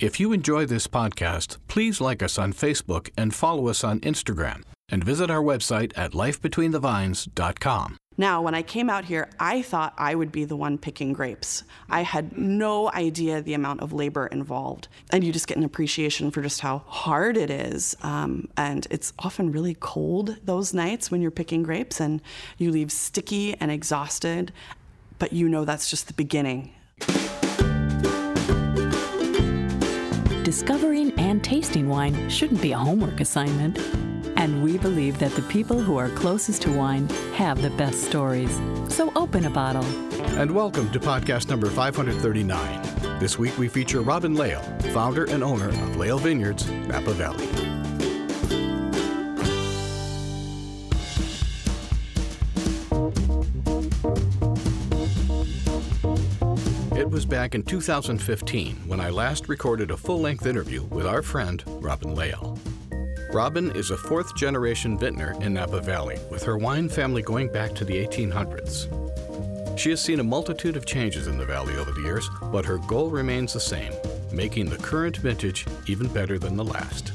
If you enjoy this podcast, please like us on Facebook and follow us on Instagram and visit our website at lifebetweenthevines.com. Now, when I came out here, I thought I would be the one picking grapes. I had no idea the amount of labor involved. And you just get an appreciation for just how hard it is. Um, and it's often really cold those nights when you're picking grapes and you leave sticky and exhausted, but you know that's just the beginning. Discovering and tasting wine shouldn't be a homework assignment. And we believe that the people who are closest to wine have the best stories. So open a bottle. And welcome to podcast number 539. This week we feature Robin Lail, founder and owner of Lail Vineyards, Napa Valley. It was back in 2015 when I last recorded a full length interview with our friend Robin Lail. Robin is a fourth generation vintner in Napa Valley, with her wine family going back to the 1800s. She has seen a multitude of changes in the valley over the years, but her goal remains the same making the current vintage even better than the last.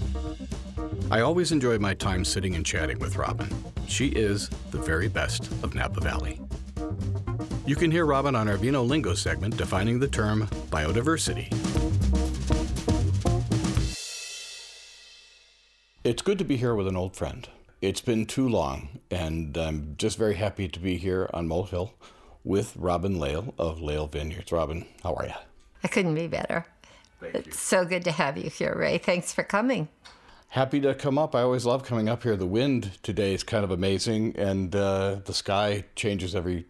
I always enjoy my time sitting and chatting with Robin. She is the very best of Napa Valley. You can hear Robin on our Vino Lingo segment defining the term biodiversity. It's good to be here with an old friend. It's been too long, and I'm just very happy to be here on Molehill with Robin Lail of Lail Vineyards. Robin, how are you? I couldn't be better. it's so good to have you here, Ray. Thanks for coming. Happy to come up. I always love coming up here. The wind today is kind of amazing, and uh, the sky changes every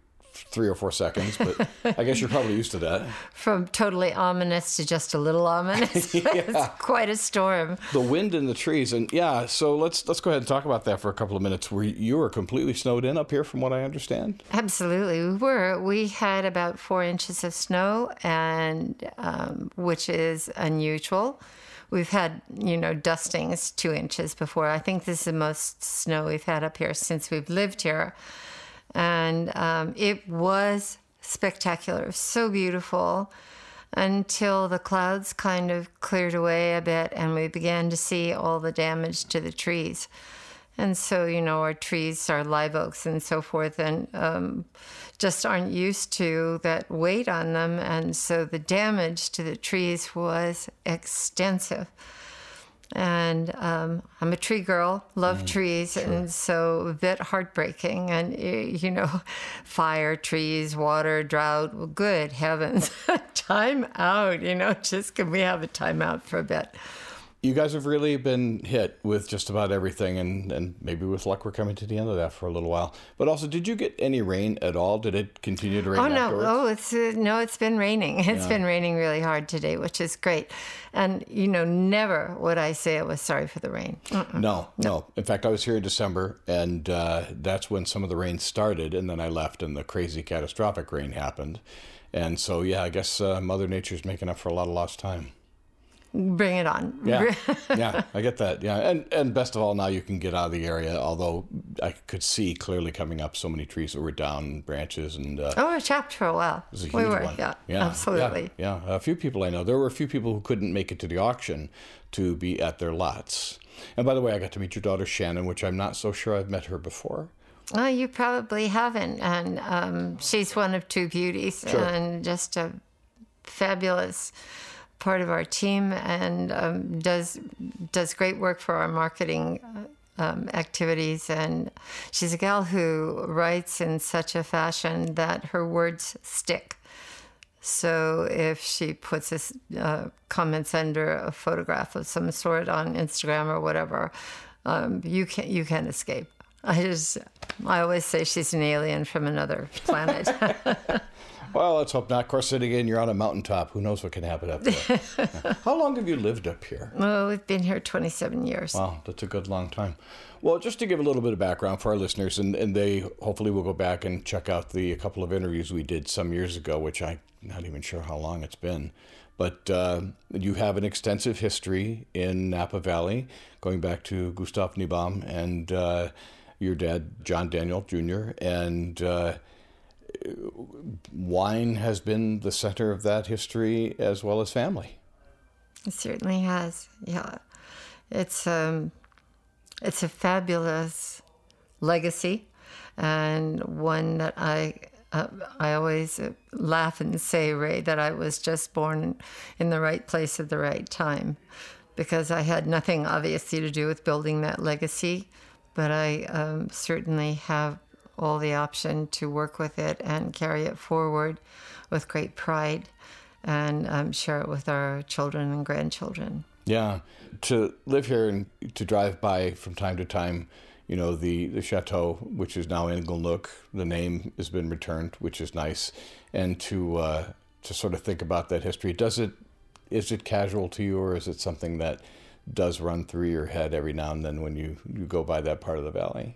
three or four seconds, but I guess you're probably used to that. From totally ominous to just a little ominous. yeah. it's quite a storm. The wind in the trees, and yeah. So let's let's go ahead and talk about that for a couple of minutes. Were you were completely snowed in up here, from what I understand? Absolutely, we were. We had about four inches of snow, and um, which is unusual. We've had, you know, dustings two inches before. I think this is the most snow we've had up here since we've lived here and um, it was spectacular, so beautiful until the clouds kind of cleared away a bit and we began to see all the damage to the trees. And so, you know, our trees, our live oaks and so forth, and um, just aren't used to that weight on them. And so the damage to the trees was extensive and um, I'm a tree girl, love mm, trees, sure. and so a bit heartbreaking. And you know, fire, trees, water, drought. Well, good heavens, time out. You know, just can we have a time out for a bit? You guys have really been hit with just about everything, and, and maybe with luck, we're coming to the end of that for a little while. But also, did you get any rain at all? Did it continue to rain? Oh no! Afterwards? Oh, it's uh, no, it's been raining. It's yeah. been raining really hard today, which is great. And you know, never would I say I was sorry for the rain. No, no, no, In fact, I was here in December, and uh, that's when some of the rain started, and then I left, and the crazy catastrophic rain happened. And so, yeah, I guess uh, Mother Nature's making up for a lot of lost time bring it on. Yeah, yeah, I get that. Yeah, and and best of all, now you can get out of the area. Although I could see clearly coming up so many trees that were down, branches, and uh, oh, we chopped for a while. It was a huge we were, one. Yeah, yeah, absolutely. Yeah, yeah, a few people I know. There were a few people who couldn't make it to the auction to be at their lots. And by the way, I got to meet your daughter Shannon, which I'm not so sure I've met her before. Oh, you probably haven't, and um, she's one of two beauties, sure. and just a fabulous part of our team and um, does does great work for our marketing uh, um, activities. And she's a gal who writes in such a fashion that her words stick. So if she puts a, uh, comments under a photograph of some sort on Instagram or whatever, um, you can you can't escape. I just I always say she's an alien from another planet. Well, let's hope not. Of course, sitting in, you're on a mountaintop. Who knows what can happen up there? How long have you lived up here? Well, we've been here 27 years. Wow, that's a good long time. Well, just to give a little bit of background for our listeners, and, and they hopefully will go back and check out the a couple of interviews we did some years ago, which I'm not even sure how long it's been. But uh, you have an extensive history in Napa Valley, going back to Gustav Niebaum and uh, your dad, John Daniel Jr., and uh, wine has been the center of that history as well as family. It certainly has. Yeah, it's um, it's a fabulous legacy, and one that I uh, I always laugh and say, Ray, that I was just born in the right place at the right time, because I had nothing obviously to do with building that legacy, but I um, certainly have all the option to work with it and carry it forward with great pride and um, share it with our children and grandchildren. Yeah, to live here and to drive by from time to time, you know, the, the chateau, which is now Inglenook, the name has been returned, which is nice, and to uh, to sort of think about that history. Does it is it casual to you, or is it something that does run through your head every now and then when you, you go by that part of the valley?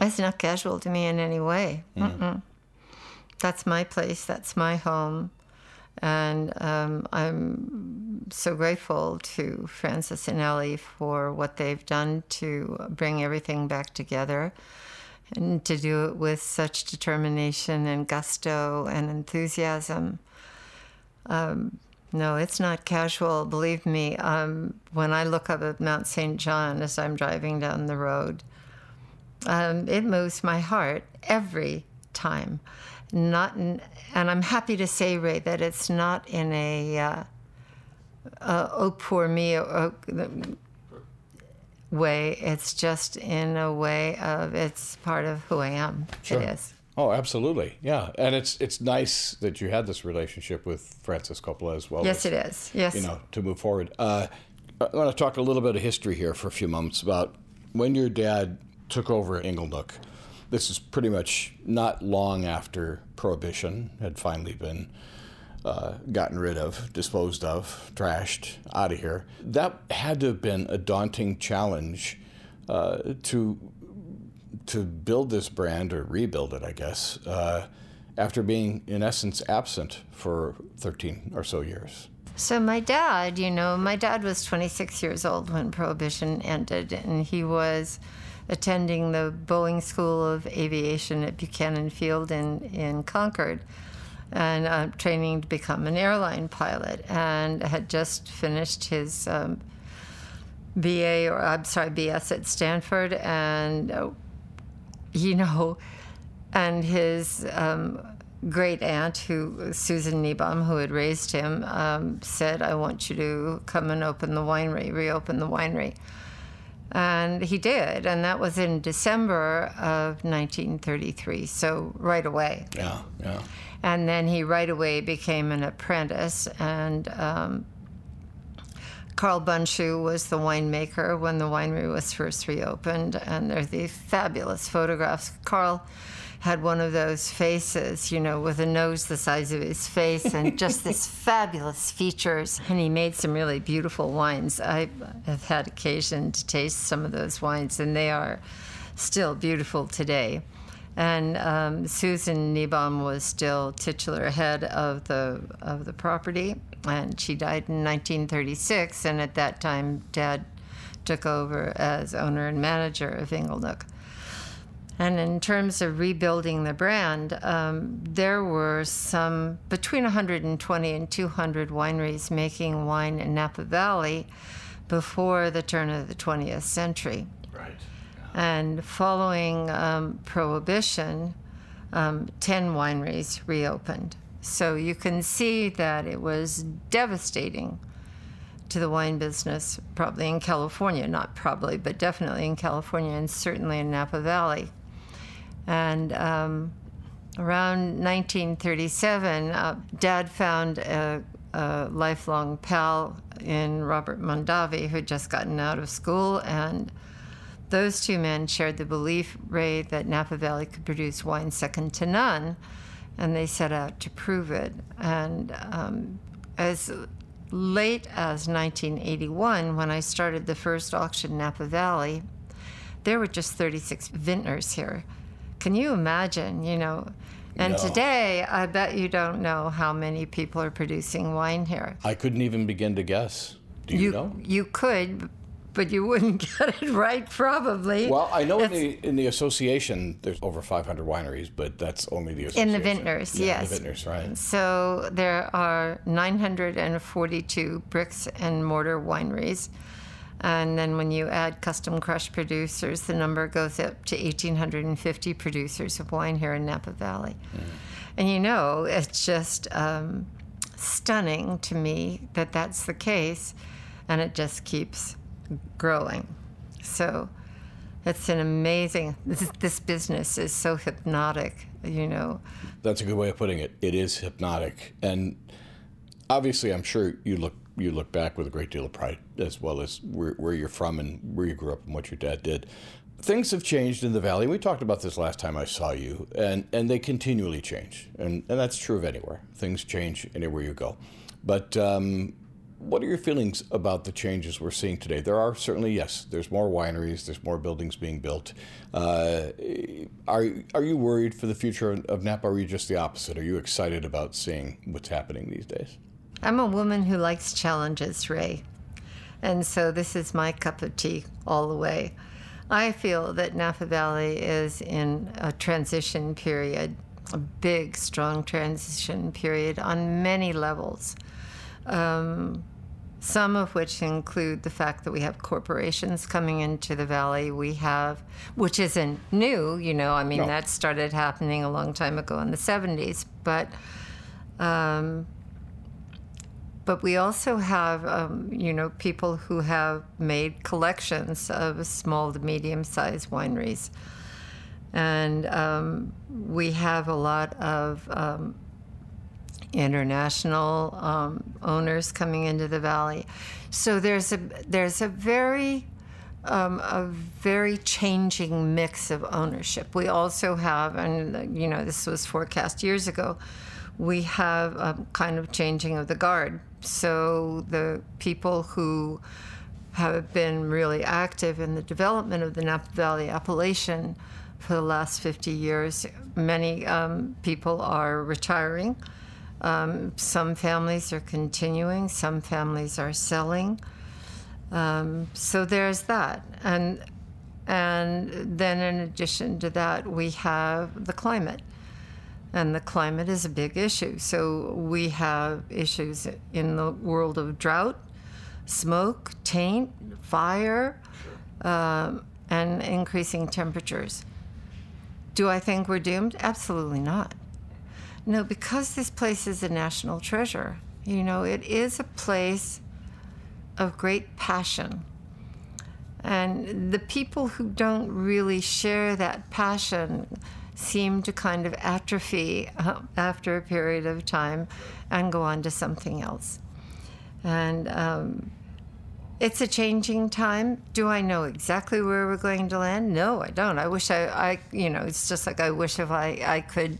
It's not casual to me in any way. Mm. That's my place. That's my home. And um, I'm so grateful to Francis and Ellie for what they've done to bring everything back together and to do it with such determination and gusto and enthusiasm. Um, no, it's not casual. Believe me, um, when I look up at Mount St. John as I'm driving down the road, um, it moves my heart every time. Not, in, and I'm happy to say, Ray, that it's not in a uh, uh, oh poor me uh, way. It's just in a way of it's part of who I am. Sure. It is. Oh, absolutely, yeah, and it's it's nice that you had this relationship with Francis Coppola as well. Yes, as, it is. Yes, you know, to move forward. Uh, I want to talk a little bit of history here for a few moments about when your dad took over Inglenook. This is pretty much not long after Prohibition had finally been uh, gotten rid of, disposed of, trashed, out of here. That had to have been a daunting challenge uh, to to build this brand or rebuild it, I guess, uh, after being in essence absent for 13 or so years. So my dad, you know, my dad was 26 years old when Prohibition ended, and he was attending the Boeing School of Aviation at Buchanan Field in, in Concord and uh, training to become an airline pilot and had just finished his um, BA or I'm sorry BS at Stanford and uh, you know and his um, great aunt who Susan Niebaum who had raised him um, said I want you to come and open the winery reopen the winery and he did, and that was in December of 1933, so right away. Yeah, yeah. And then he right away became an apprentice, and um, Carl Bundschu was the winemaker when the winery was first reopened, and there's these fabulous photographs. Carl had one of those faces, you know, with a nose the size of his face and just this fabulous features. And he made some really beautiful wines. I have had occasion to taste some of those wines, and they are still beautiful today. And um, Susan Niebaum was still titular head of the of the property, and she died in 1936. And at that time, Dad took over as owner and manager of Inglenook. And in terms of rebuilding the brand, um, there were some between 120 and 200 wineries making wine in Napa Valley before the turn of the 20th century. Right. And following um, Prohibition, um, 10 wineries reopened. So you can see that it was devastating to the wine business, probably in California, not probably, but definitely in California and certainly in Napa Valley. And um, around 1937, uh, Dad found a, a, lifelong pal in Robert Mondavi who'd just gotten out of school. And those two men shared the belief, Ray, that Napa Valley could produce wine second to none. And they set out to prove it. And um, as late as 1981, when I started the first auction in Napa Valley, there were just 36 vintners here. Can you imagine, you know? And No. today, I bet you don't know how many people are producing wine here. I couldn't even begin to guess. Do you, know? You could, but you wouldn't get it right probably. Well, I know in the, in the association there's over 500 wineries, but that's only the association. In the vintners, yeah, yes. In the vintners, right. So there are 942 bricks and mortar wineries. And then when you add custom crush producers, the number goes up to 1,850 producers of wine here in Napa Valley. Mm. And you know, it's just um, stunning to me that that's the case, and it just keeps growing. So it's an amazing, this, this business is so hypnotic, you know. That's a good way of putting it. It is hypnotic. And obviously, I'm sure you look you look back with a great deal of pride, as well as where, where you're from and where you grew up and what your dad did. Things have changed in the valley. We talked about this last time I saw you, and, and they continually change, and, and that's true of anywhere. Things change anywhere you go. But um, what are your feelings about the changes we're seeing today? There are certainly, yes, there's more wineries, there's more buildings being built. Uh, are, are you worried for the future of Napa, or are you just the opposite? Are you excited about seeing what's happening these days? I'm a woman who likes challenges, Ray. And so this is my cup of tea all the way. I feel that Napa Valley is in a transition period, a big, strong transition period on many levels. Um, some of which include the fact that we have corporations coming into the valley. We have, which isn't new, you know, I mean, no. that started happening a long time ago in the 70s, but um, but we also have, um, you know, people who have made collections of small to medium-sized wineries, and um, we have a lot of um, international um, owners coming into the valley. So there's a there's a very um, a very changing mix of ownership. We also have, and you know, this was forecast years ago we have a kind of changing of the guard. So the people who have been really active in the development of the Napa Valley appellation for the last 50 years, many um, people are retiring. Um, some families are continuing, some families are selling. Um, so there's that. And, and then, in addition to that, we have the climate and the climate is a big issue. So we have issues in the world of drought, smoke, taint, fire, um, and increasing temperatures. Do I think we're doomed? Absolutely not. No, because this place is a national treasure. You know, it is a place of great passion. And the people who don't really share that passion seem to kind of atrophy uh, after a period of time and go on to something else. And um, it's a changing time. Do I know exactly where we're going to land? No, I don't. I wish I, I you know, it's just like I wish if I, I could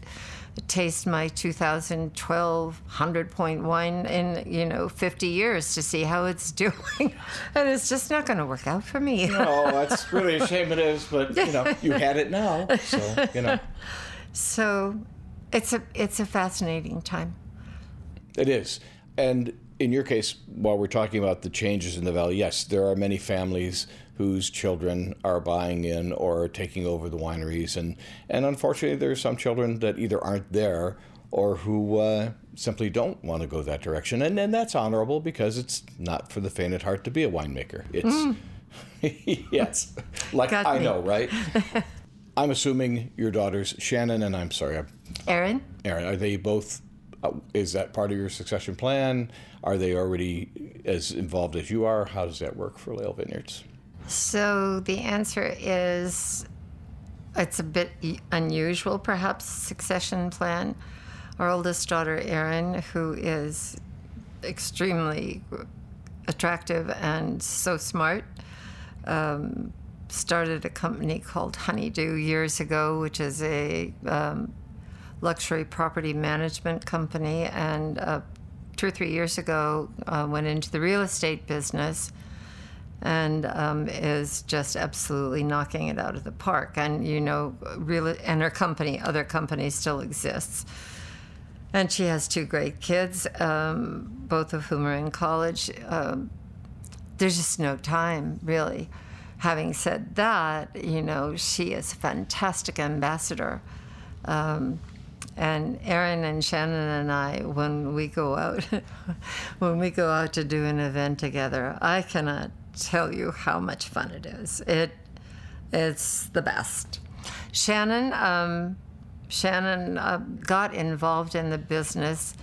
taste my 2012 100 point wine in you know 50 years to see how it's doing. And it's just not going to work out for me. No that's really a shame it is but you know you had it now so you know. So it's a it's a fascinating time. It is. And in your case while we're talking about the changes in the valley yes there are many families whose children are buying in or taking over the wineries. And, and unfortunately, there are some children that either aren't there or who uh, simply don't want to go that direction. And, and that's honorable because it's not for the faint at heart to be a winemaker. It's, mm. yes, like Got I me. know, right? I'm assuming your daughters, Shannon and I'm sorry, Erin. Erin, are they both? Uh, is that part of your succession plan? Are they already as involved as you are? How does that work for Lail Vineyards? So the answer is it's a bit unusual, perhaps, succession plan. Our oldest daughter, Erin, who is extremely attractive and so smart, um, started a company called Honeydew years ago, which is a um, luxury property management company, and uh, two or three years ago uh, went into the real estate business and um, is just absolutely knocking it out of the park. And you know, really, and her company, other companies, still exists. And she has two great kids, um, both of whom are in college. Um, there's just no time, really. Having said that, you know, she is a fantastic ambassador. And Erin and Shannon and I, when we go out, when we go out to do an event together, I cannot tell you how much fun it is. It, it's the best. Shannon, um, Shannon uh, got involved in the business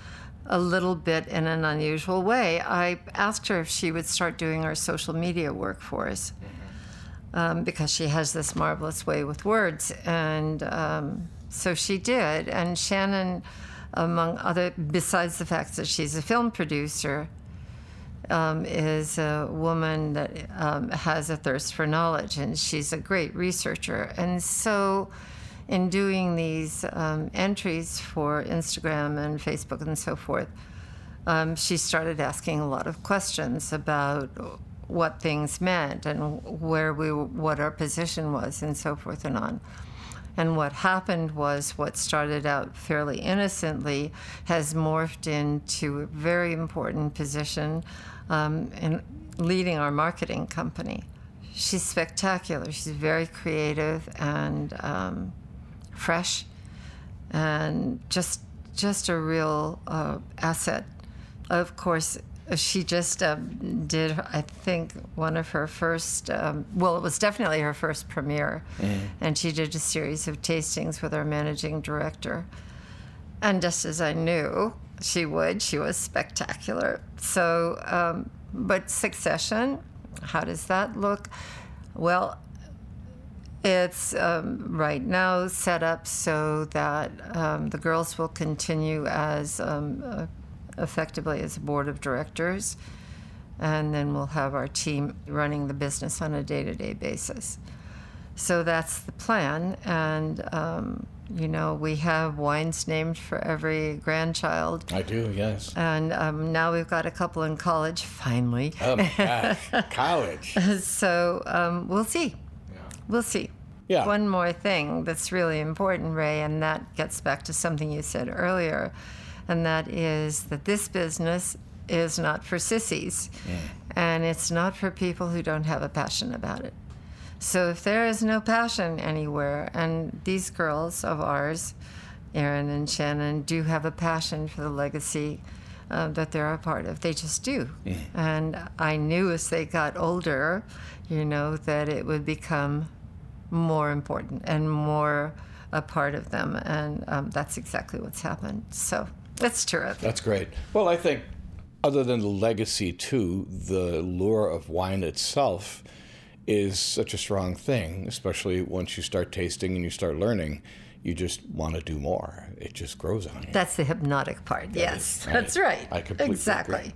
a little bit in an unusual way. I asked her if she would start doing our social media work for us um, because she has this marvelous way with words. And um, so she did. And Shannon, among other, besides the fact that she's a film producer, um, is a woman that um, has a thirst for knowledge, and she's a great researcher. And so, in doing these um, entries for Instagram and Facebook and so forth, um, she started asking a lot of questions about what things meant and where we, what our position was, and so forth and on. And what happened was what started out fairly innocently has morphed into a very important position um, in leading our marketing company. She's spectacular. She's very creative and um, fresh, and just just a real uh, asset. Of course, she just um, did, I think, one of her first, um, well, it was definitely her first premiere. Mm-hmm. And she did a series of tastings with our managing director. And just as I knew she would, she was spectacular. So, um, but Succession, how does that look? Well, it's um, right now set up so that um, the girls will continue as um, uh, effectively as a board of directors, and then we'll have our team running the business on a day to day basis. So that's the plan, and um, you know, we have wines named for every grandchild. I do, yes. And um, now we've got a couple in college, finally. Oh my gosh, college. so um, we'll see. Yeah. We'll see. Yeah. One more thing that's really important, Ray, and that gets back to something you said earlier, and that is that this business is not for sissies, yeah. and it's not for people who don't have a passion about it. So if there is no passion anywhere, and these girls of ours, Erin and Shannon, do have a passion for the legacy uh, that they're a part of. They just do. Yeah. And I knew as they got older, you know, that it would become more important and more a part of them. And um, that's exactly what's happened. So that's terrific. That's great. Well, I think other than the legacy, too, the lure of wine itself is such a strong thing, especially once you start tasting and you start learning. You just want to do more. It just grows on you. That's the hypnotic part. That yes, is, that's I, right. I completely exactly. Agree.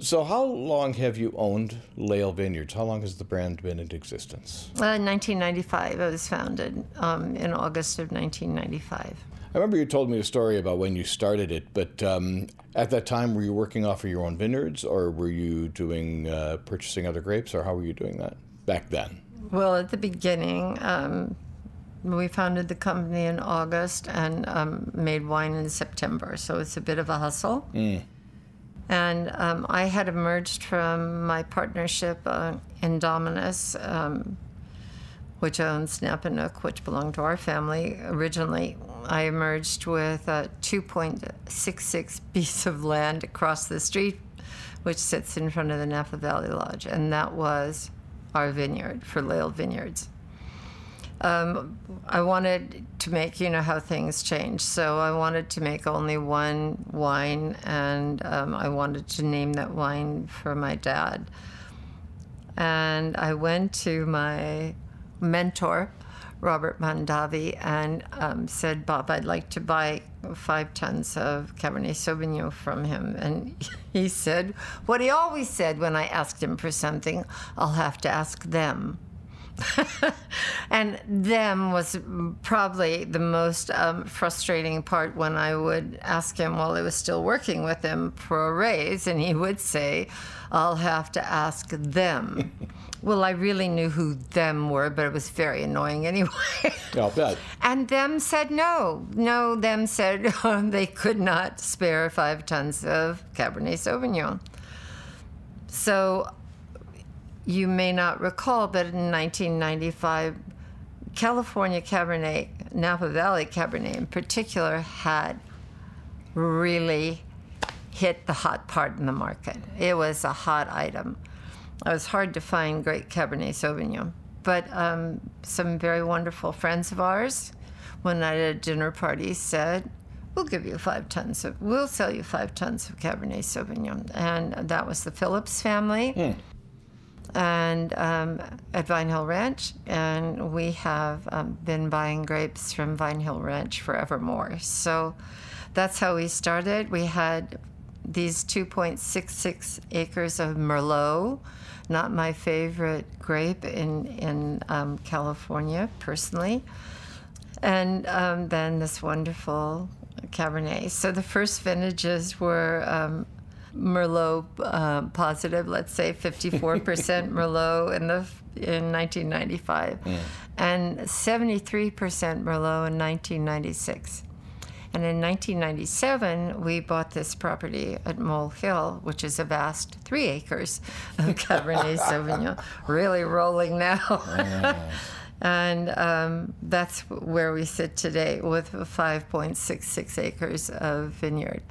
So, how long have you owned Lail Vineyards? How long has the brand been in existence? Uh, 1995. It was founded um, in August of 1995. I remember you told me a story about when you started it, but um, at that time, were you working off of your own vineyards, or were you doing uh, purchasing other grapes, or how were you doing that? back then? Well, at the beginning, um, we founded the company in August and um, made wine in September, so it's a bit of a hustle. Mm. And um, I had emerged from my partnership uh, Indominus, um, which owns Napanook, which belonged to our family originally. I emerged with a 2.66 piece of land across the street, which sits in front of the Napa Valley Lodge, and that was our vineyard for Lail Vineyards. Um, I wanted to make, you know, how things change. So I wanted to make only one wine, and um, I wanted to name that wine for my dad. And I went to my mentor, Robert Mondavi, and um, said, Bob, I'd like to buy five tons of Cabernet Sauvignon from him. And he said what he always said when I asked him for something I'll have to ask them. and them was probably the most um, frustrating part when I would ask him while I was still working with him for a raise, and he would say, I'll have to ask them. well, I really knew who them were, but it was very annoying anyway. I'll bet. And them said no. No, them said they could not spare five tons of Cabernet Sauvignon. So you may not recall, but in 1995, California Cabernet, Napa Valley Cabernet in particular, had really hit the hot part in the market. It was a hot item. It was hard to find great Cabernet Sauvignon. But um, some very wonderful friends of ours, one night at a dinner party, said, We'll give you five tons of, we'll sell you five tons of Cabernet Sauvignon. And that was the Phillips family. And um, at Vine Hill Ranch, and we have um, been buying grapes from Vine Hill Ranch forevermore. So that's how we started. We had these 2.66 acres of Merlot, not my favorite grape in, in um, California, personally. And um, then this wonderful Cabernet. So the first vintages were um, Merlot uh, positive, let's say 54% Merlot in the in 1995, and 73% Merlot in 1996. And in 1997, we bought this property at Mole Hill, which is a vast three acres of Cabernet Sauvignon, really rolling now. and um, that's where we sit today with 5.66 acres of vineyard.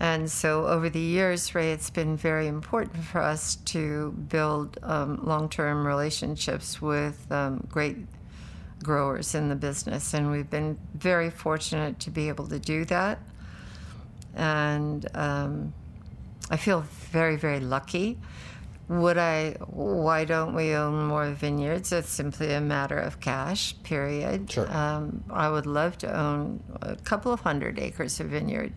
And so over the years, Ray, it's been very important for us to build um, long term relationships with um, great growers in the business. And we've been very fortunate to be able to do that. And um, I feel very, very lucky. Would I, why don't we own more vineyards? It's simply a matter of cash, period. Sure. Um, I would love to own a couple of hundred acres of vineyard.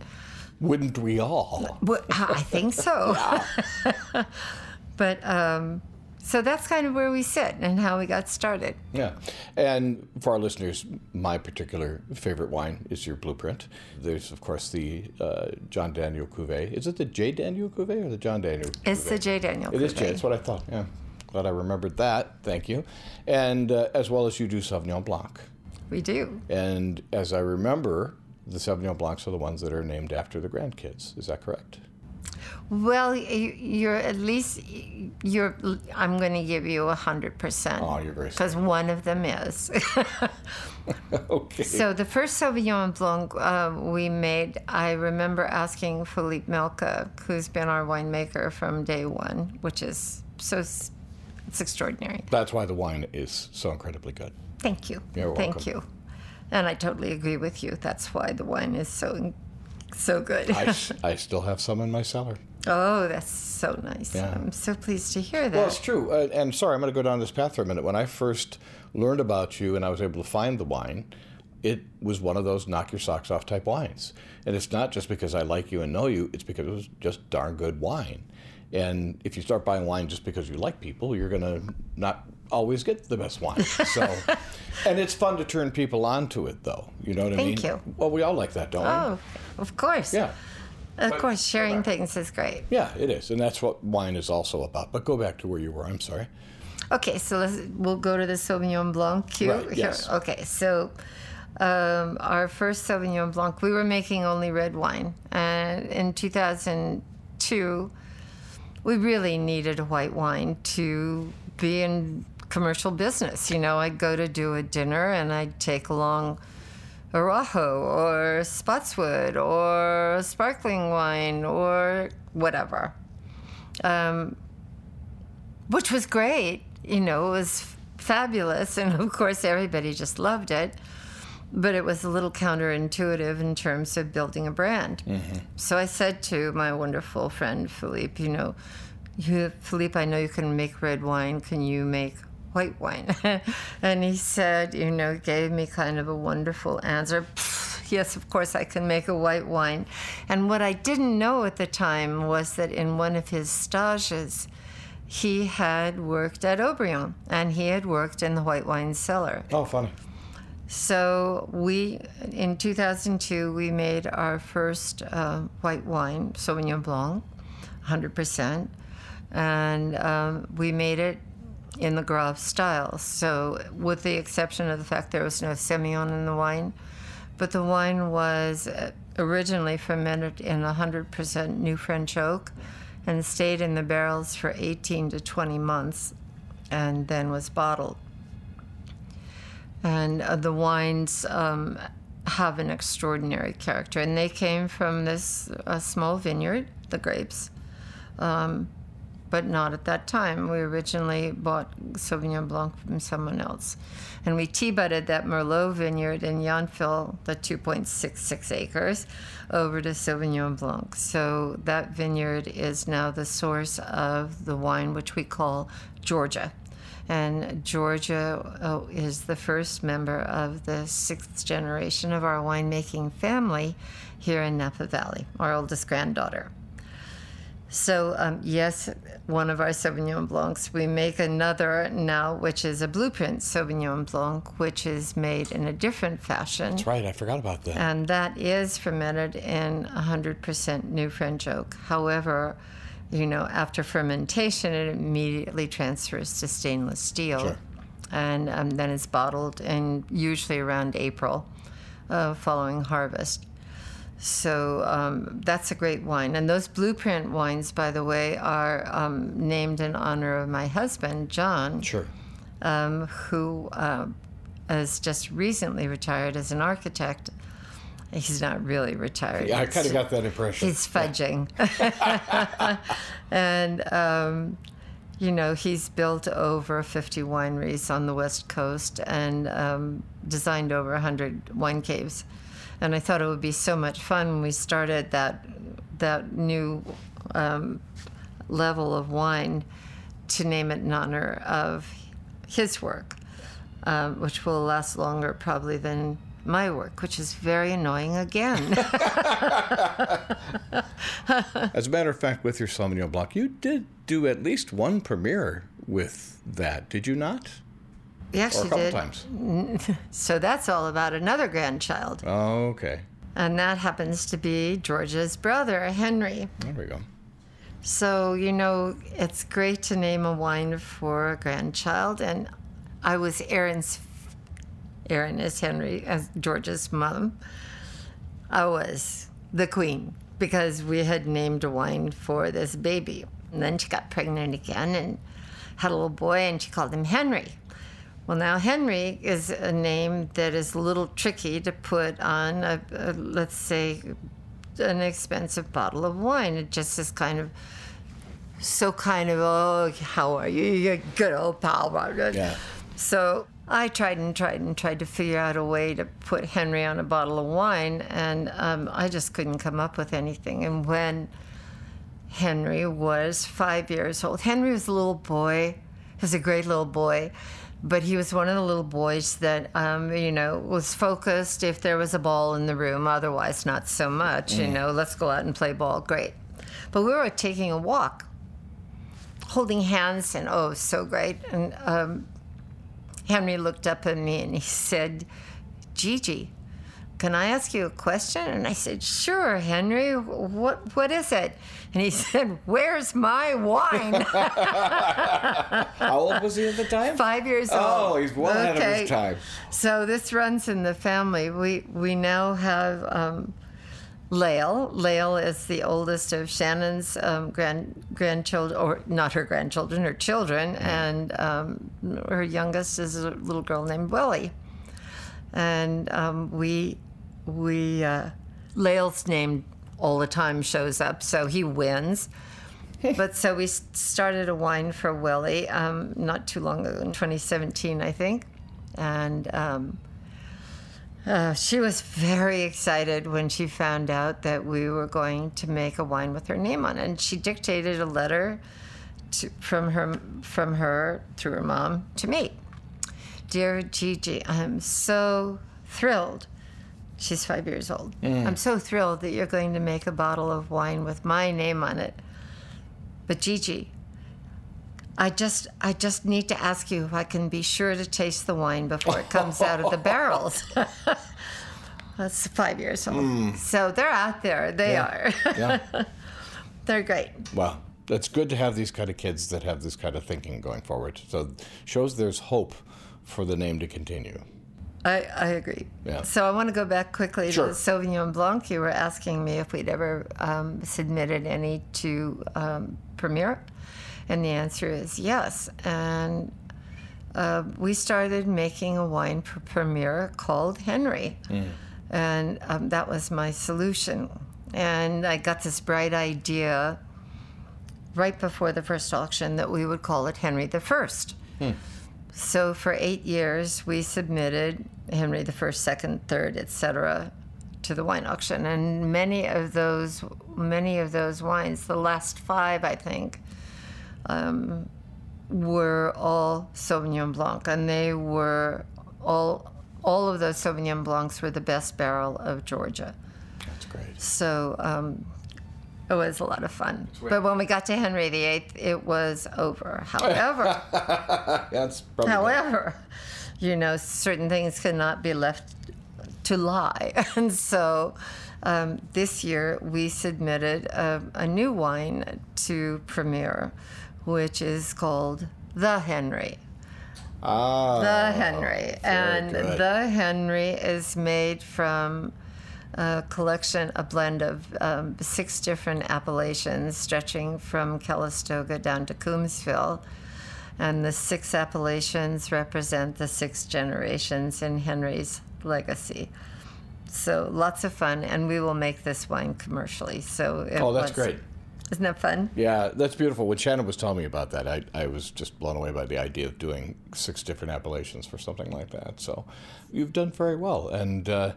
Wouldn't we all? Well, I think so. but um, so that's kind of where we sit and how we got started. Yeah. And for our listeners, my particular favorite wine is your blueprint. There's, of course, the uh, John Daniel Cuvée. Is it the J. Daniel Cuvée or the John Daniel It's the J. Daniel. It is J. Cuvée. That's what I thought. Yeah. Glad I remembered that. Thank you. And uh, as well as you do Sauvignon Blanc. We do. And as I remember, the Sauvignon Blancs are the ones that are named after the grandkids. Is that correct? Well, you- you're at least you're. I'm going to give you a hundred percent. Oh, you're very because one of them is. okay. So the first Sauvignon Blanc uh, we made, I remember asking Philippe Melka, who's been our winemaker from day one, which is so it's extraordinary. That's why the wine is so incredibly good. Thank you. You're welcome. Thank you. And I totally agree with you. That's why the wine is so so good. I still have some in my cellar. Oh, that's so nice. Yeah. I'm so pleased to hear that. Well, it's true. Uh, and sorry, I'm going to go down this path for a minute. When I first learned about you and I was able to find the wine, it was one of those knock your socks off type wines. And it's not just because I like you and know you, it's because it was just darn good wine. And if you start buying wine just because you like people, you're going to not always get the best wine. So, and it's fun to turn people on to it, though. You know what I mean? Thank you. Well, we all like that, don't we? oh, of course. Yeah. Of But- course, sharing things is great. Yeah, it is. And that's what wine is also about. But go back to where you were. I'm sorry. Okay, so let's we'll go to the Sauvignon Blanc cue. Right, here. yes. Okay, so um, our first Sauvignon Blanc, we were making only red wine, and in 2002, we really needed a white wine to be in commercial business. You know, I'd go to do a dinner, and I'd take along. Araujo or Spottswoode or sparkling wine or whatever Um, which was great. You know, it was fabulous. And of course, everybody just loved it. But it was a little counterintuitive in terms of building a brand. So I said to my wonderful friend, Philippe, you know, you, Philippe, I know you can make red wine. Can you make white wine? and he said, you know, gave me kind of a wonderful answer. Yes, of course, I can make a white wine. And what I didn't know at the time was that in one of his stages, he had worked at Haut-Brion and he had worked in the white wine cellar. Oh, funny. So we, in 2002, we made our first uh, white wine, Sauvignon Blanc, 100%, and um, we made it in the Graves style. So, with the exception of the fact there was no Semillon in the wine, but the wine was uh, originally fermented in 100% New French oak and stayed in the barrels for 18 to 20 months and then was bottled. And uh, the wines um, have an extraordinary character. And they came from this uh, small vineyard, the grapes, um, but not at that time. We originally bought Sauvignon Blanc from someone else. And we T-budded that Merlot vineyard in Yountville, the 2.66 acres, over to Sauvignon Blanc. So that vineyard is now the source of the wine, which we call Georgia and Georgia oh, is the first member of the sixth generation of our winemaking family here in Napa Valley, our oldest granddaughter. So, um, yes, one of our Sauvignon Blancs. We make another now, which is a blueprint Sauvignon Blanc, which is made in a different fashion. That's right, I forgot about that. And that is fermented in 100% new French oak. However, you know, after fermentation, it immediately transfers to stainless steel. Sure. And um, then it's bottled, and usually around April uh, following harvest. So um, that's a great wine. And those blueprint wines, by the way, are um, named in honor of my husband, John, Sure. um, who uh, has just recently retired as an architect. He's not really retired. Yeah, I kind of got that impression. He's fudging. and, um, you know, he's built over 50 wineries on the West Coast and um, designed over 100 wine caves. And I thought it would be so much fun when we started that, that new um, level of wine to name it in honor of his work, um, which will last longer probably than my work, which is very annoying again. As a matter of fact, with your Sauvignon Blanc, you did do at least one premiere with that, did you not? Yes, couple did. times. So that's all about another grandchild. Oh, okay. And that happens to be George's brother, Henry. There we go. So, you know, it's great to name a wine for a grandchild. And I was Erin's, Aaron is Henry, as George's mom. I was the queen because we had named a wine for this baby. And then she got pregnant again and had a little boy, and she called him Henry. Well, now Henry is a name that is a little tricky to put on, a, a, let's say, an expensive bottle of wine. It just is kind of so kind of, oh, how are you? You're good old pal. Yeah. So I tried and tried and tried to figure out a way to put Henry on a bottle of wine, and um, I just couldn't come up with anything. And when Henry was five years old, Henry was a little boy. He was a great little boy. But he was one of the little boys that, um, you know, was focused if there was a ball in the room. Otherwise, not so much. You know, let's go out and play ball. Great. But we were taking a walk, holding hands, and oh, so great. And um, Henry looked up at me and he said, Gigi, can I ask you a question? And I said, Sure, Henry. What what is it? And he said, Where's my wine? How old was he at the time? Five years old. Oh, he's well ahead of his time. So this runs in the family. We we now have um, Lael. Lael is the oldest of Shannon's um, grand grandchildren, or not her grandchildren, her children, and um, her youngest is a little girl named Willie. And um, we we uh, Lael's name all the time shows up, so he wins. but so we started a wine for Willie um, not too long ago, in 2017, I think, and. Um, uh, she was very excited when she found out that we were going to make a wine with her name on it. And she dictated a letter to, from her from her through her mom to me. Dear Gigi, I'm so thrilled. She's five years old. I'm so thrilled that you're going to make a bottle of wine with my name on it. But Gigi, I just I just need to ask you if I can be sure to taste the wine before it comes out of the barrels. That's five years old. Hmm. So they're out there. They are. Yeah. they're great. Well, it's good to have these kind of kids that have this kind of thinking going forward. So shows there's hope for the name to continue. I, I agree. Yeah. So I want to go back quickly Sure. to Sauvignon Blanc. You were asking me if we'd ever um, submitted any to um, Premiere, and the answer is yes. And uh, we started making a wine for Premiere called Henry, and um, that was my solution. And I got this bright idea right before the first auction that we would call it Henry the First. So for eight years, we submitted Henry the First, Second, Third, etc., to the wine auction, and many of those, many of those wines, the last five, I think, um, were all Sauvignon Blanc, and they were all, all of those Sauvignon Blancs were the best barrel of Georgia. That's great. So um, it was a lot of fun. But when we got to Henry VIII, it was over. However, That's probably However, you know, certain things cannot be left to lie. And so um, this year we submitted a, a new wine to premiere, which is called The Henry. ah, The Henry. And good. The Henry is made from a collection, a blend of um, six different appellations stretching from Calistoga down to Coombsville. And the six appellations represent the six generations in Henry's legacy. So lots of fun, and we will make this wine commercially. So Oh, that's was- great. Isn't that fun? Yeah, that's beautiful. When Shannon was telling me about that, I, I was just blown away by the idea of doing six different appellations for something like that. So you've done very well. And uh,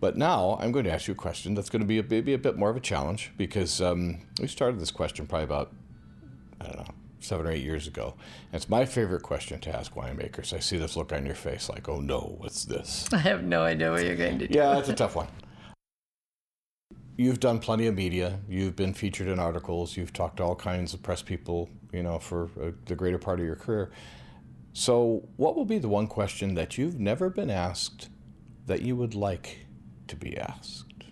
but now I'm going to ask you a question that's going to be a, maybe a bit more of a challenge because um, we started this question probably about I don't know seven or eight years ago. And it's my favorite question to ask winemakers. I see this look on your face like, oh no, what's this? I have no idea what you're going to do. Yeah, it's a tough one. You've done plenty of media. You've been featured in articles. You've talked to all kinds of press people, you know, for uh, the greater part of your career. So, what will be the one question that you've never been asked that you would like to be asked?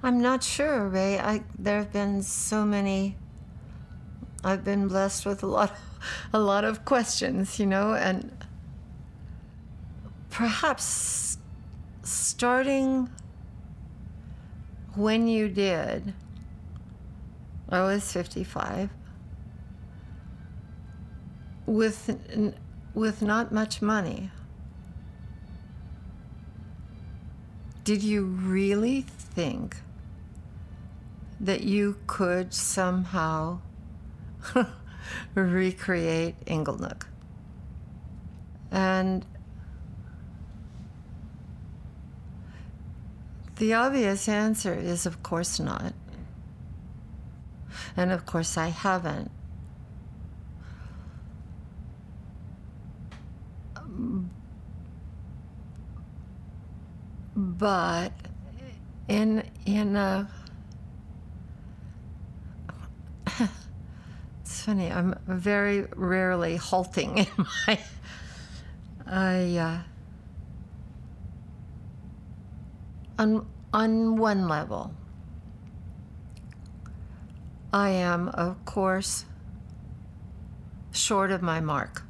I'm not sure, Ray. I there have been so many. I've been blessed with a lot, a lot of questions, you know, and perhaps starting when you did. I was 55 with with not much money. Did you really think that you could somehow recreate Inglenook? And the obvious answer is, of course not. And of course, I haven't. But in in a it's funny. I'm very rarely halting in my. I uh, on on one level. I am, of course, short of my mark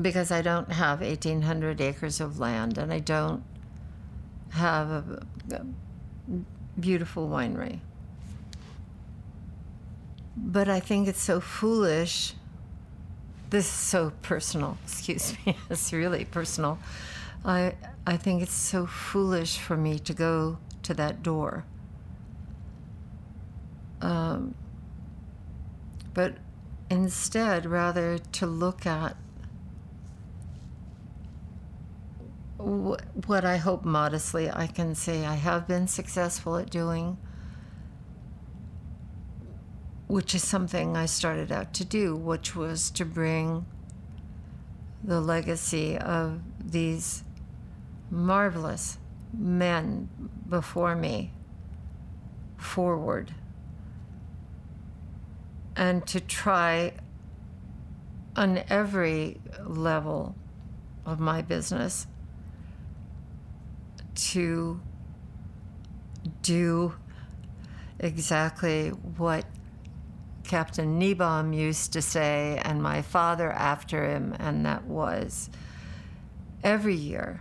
because I don't have 1,800 acres of land and I don't have a, a beautiful winery. But I think it's so foolish. This is so personal, excuse me, it's really personal. I, I think it's so foolish for me to go to that door. Um, but instead, rather to look at wh- what I hope modestly I can say I have been successful at doing, which is something I started out to do, which was to bring the legacy of these marvelous men before me forward. And to try on every level of my business to do exactly what Captain Niebaum used to say, and my father after him, and that was every year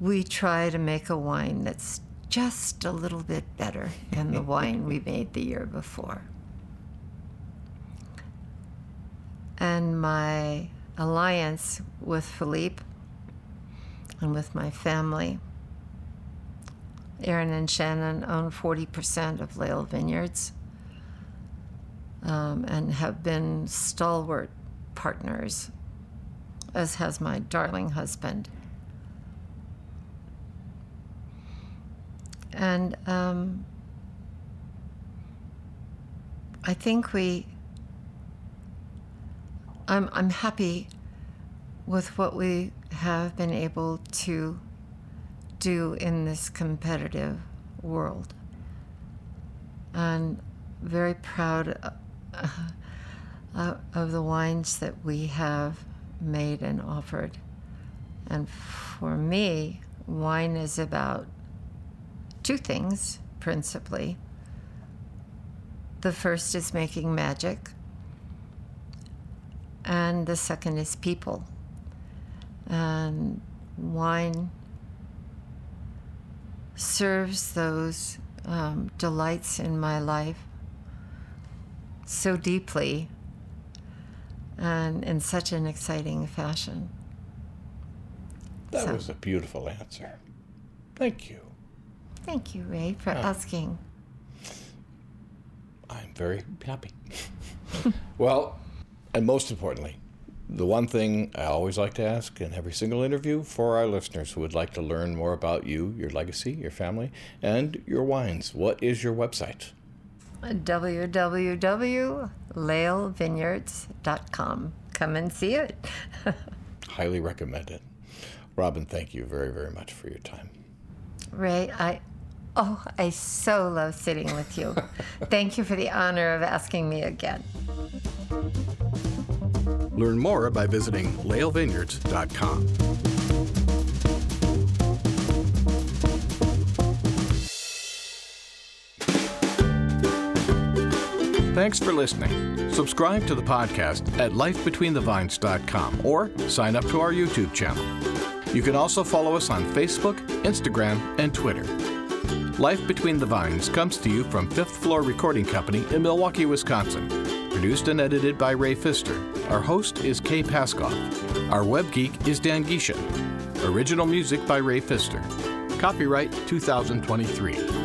we try to make a wine that's just a little bit better than the wine we made the year before. And my alliance with Philippe and with my family, Erin and Shannon own 40% of Lail Vineyards um, and have been stalwart partners, as has my darling husband. And um, I think we, I'm, I'm happy with what we have been able to do in this competitive world. And very proud uh, uh, of the wines that we have made and offered. And for me, wine is about two things principally. The first is making magic, and the second is people. And wine serves those um, delights in my life so deeply and in such an exciting fashion. That So- was a beautiful answer. Thank you. Thank you, Ray, for uh. asking. I'm very happy. well, and most importantly, the one thing I always like to ask in every single interview for our listeners who would like to learn more about you, your legacy, your family, and your wines. What is your website? www.lailvineyards.com. Come and see it. Highly recommended. Robin, thank you very, very much for your time. Ray, I oh, I so love sitting with you. Thank you for the honor of asking me again. Learn more by visiting lailvineyards.com. Thanks for listening. Subscribe to the podcast at lifebetweenthevines.com or sign up to our YouTube channel. You can also follow us on Facebook, Instagram, and Twitter. Life Between the Vines comes to you from Fifth Floor Recording Company in Milwaukee, Wisconsin. Produced and edited by Ray Pfister. Our host is Kay Paskoff. Our web geek is Dan Geisha. Original music by Ray Pfister. Copyright 2023.